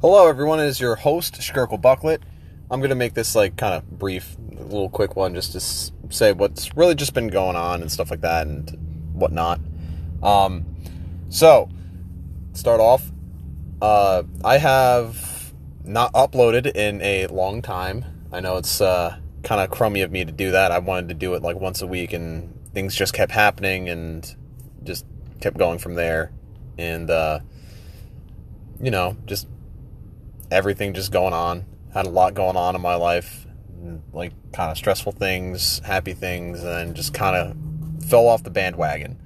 Hello, everyone. It is your host, Skirkle Bucklet. I'm going to make this like kind of brief, a little quick one, just to say what's really just been going on and stuff like that and whatnot. Um, so, start off. Uh, I have not uploaded in a long time. I know it's uh, kind of crummy of me to do that. I wanted to do it like once a week, and things just kept happening and just kept going from there. And, uh, you know, just everything just going on. Had a lot going on in my life, like kind of stressful things, happy things, and then just kind of fell off the bandwagon.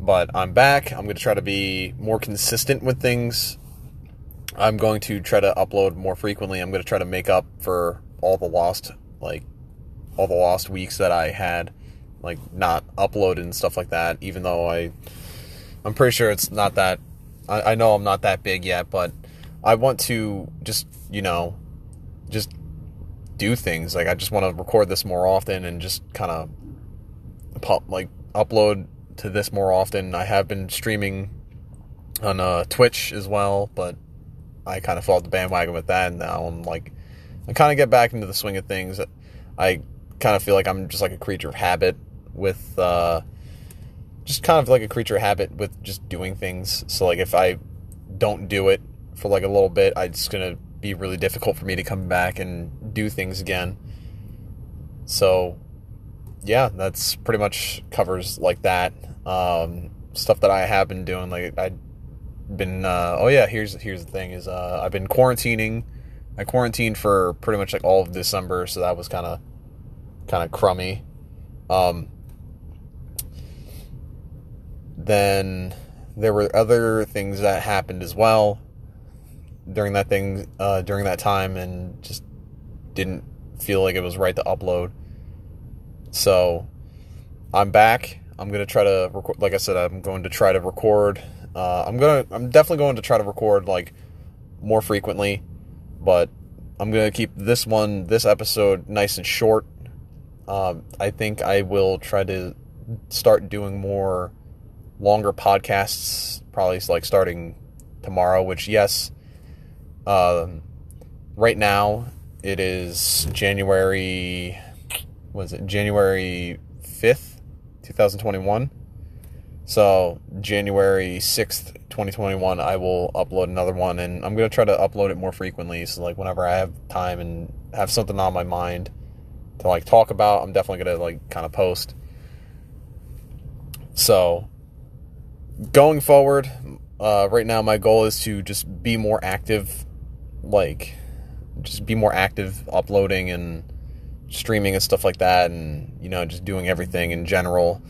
But I'm back. I'm going to try to be more consistent with things. I'm going to try to upload more frequently. I'm going to try to make up for all the lost, like, all the lost weeks that I had, like, not uploaded and stuff like that, even though I, I'm pretty sure it's not that, I, I know I'm not that big yet, but I want to just, you know, just do things. Like I just want to record this more often and just kind of pop like upload to this more often. I have been streaming on uh, Twitch as well, but I kind of fell off the bandwagon with that. And now I'm like, I kind of get back into the swing of things. I kind of feel like I'm just like a creature of habit with, uh, just kind of like a creature of habit with just doing things. So like if I don't do it for like a little bit, it's gonna be really difficult for me to come back and do things again. So, yeah, that's pretty much covers like that. Um, stuff that I have been doing, like I've been. Uh, oh yeah, here's here's the thing: is uh, I've been quarantining. I quarantined for pretty much like all of December, so that was kind of kind of crummy. Um, then there were other things that happened as well during that thing uh, during that time and just didn't feel like it was right to upload. So I'm back. I'm gonna try to record. Like I said, I'm going to try to record. Uh, I'm gonna. I'm definitely going to try to record like more frequently, but I'm gonna keep this one, this episode, nice and short. Um, I think I will try to start doing more longer podcasts, probably like starting tomorrow. Which yes, um, right now it is January. Was it January fifth, two thousand twenty-one? So January sixth, twenty twenty-one, I will upload another one, and I'm gonna try to upload it more frequently. So like whenever I have time and have something on my mind to like talk about, I'm definitely gonna like kind of post. So going forward, uh, right now my goal is to just be more active like just be more active uploading and streaming and stuff like that and you know just doing everything in general.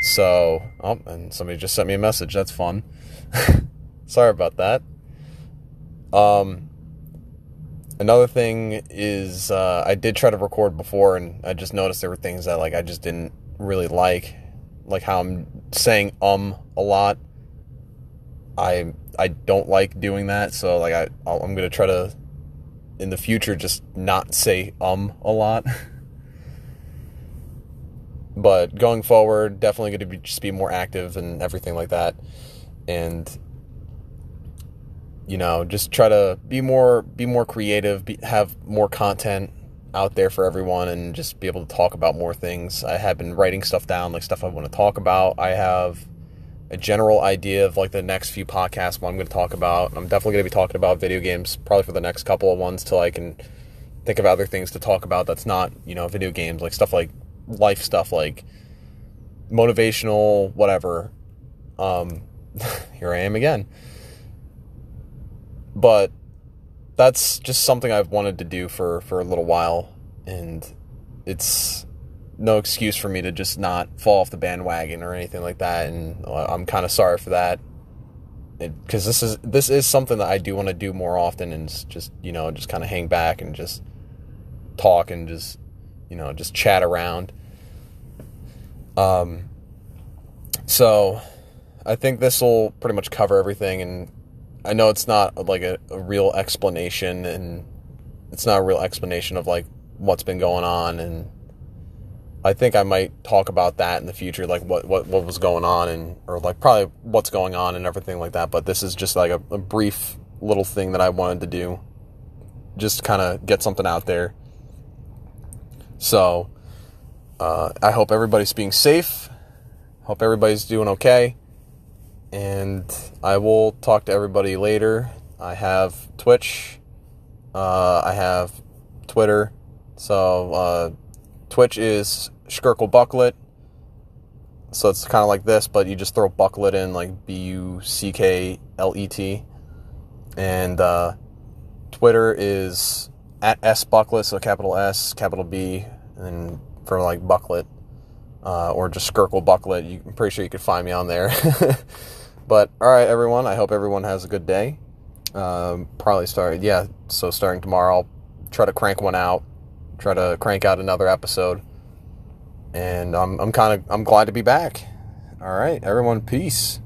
So oh and somebody just sent me a message. That's fun. Sorry about that. Um another thing is uh, i did try to record before and i just noticed there were things that like i just didn't really like like how i'm saying um a lot i I don't like doing that, so like I i am gonna try to in the future just not say um a lot. but going forward, definitely going to be just be more active and everything like that, and you know just try to be more be more creative, be, have more content out there for everyone, and just be able to talk about more things. I have been writing stuff down, like stuff I want to talk about. I have a general idea of like the next few podcasts what I'm going to talk about. I'm definitely going to be talking about video games probably for the next couple of ones till I can think of other things to talk about that's not, you know, video games, like stuff like life stuff like motivational whatever. Um here I am again. But that's just something I've wanted to do for for a little while and it's no excuse for me to just not fall off the bandwagon or anything like that and i'm kind of sorry for that. Because this is this is something that i do want to do more often and just you know just kind of hang back and just talk and just you know just chat around. Um so i think this will pretty much cover everything and i know it's not like a, a real explanation and it's not a real explanation of like what's been going on and I think I might talk about that in the future, like what, what, what was going on and, or like probably what's going on and everything like that. But this is just like a, a brief little thing that I wanted to do. Just kind of get something out there. So, uh, I hope everybody's being safe. Hope everybody's doing okay. And I will talk to everybody later. I have Twitch. Uh, I have Twitter. So, uh, Twitch is Skirkle Bucklet. So it's kind of like this, but you just throw Bucklet in, like B U C K L E T. And uh, Twitter is at S Bucklet, so capital S, capital B, and for like Bucklet. Uh, or just Skirkle Bucklet. You, I'm pretty sure you could find me on there. but all right, everyone. I hope everyone has a good day. Um, probably start, yeah. So starting tomorrow, I'll try to crank one out. Try to crank out another episode and I'm I'm kind of I'm glad to be back. All right, everyone, peace.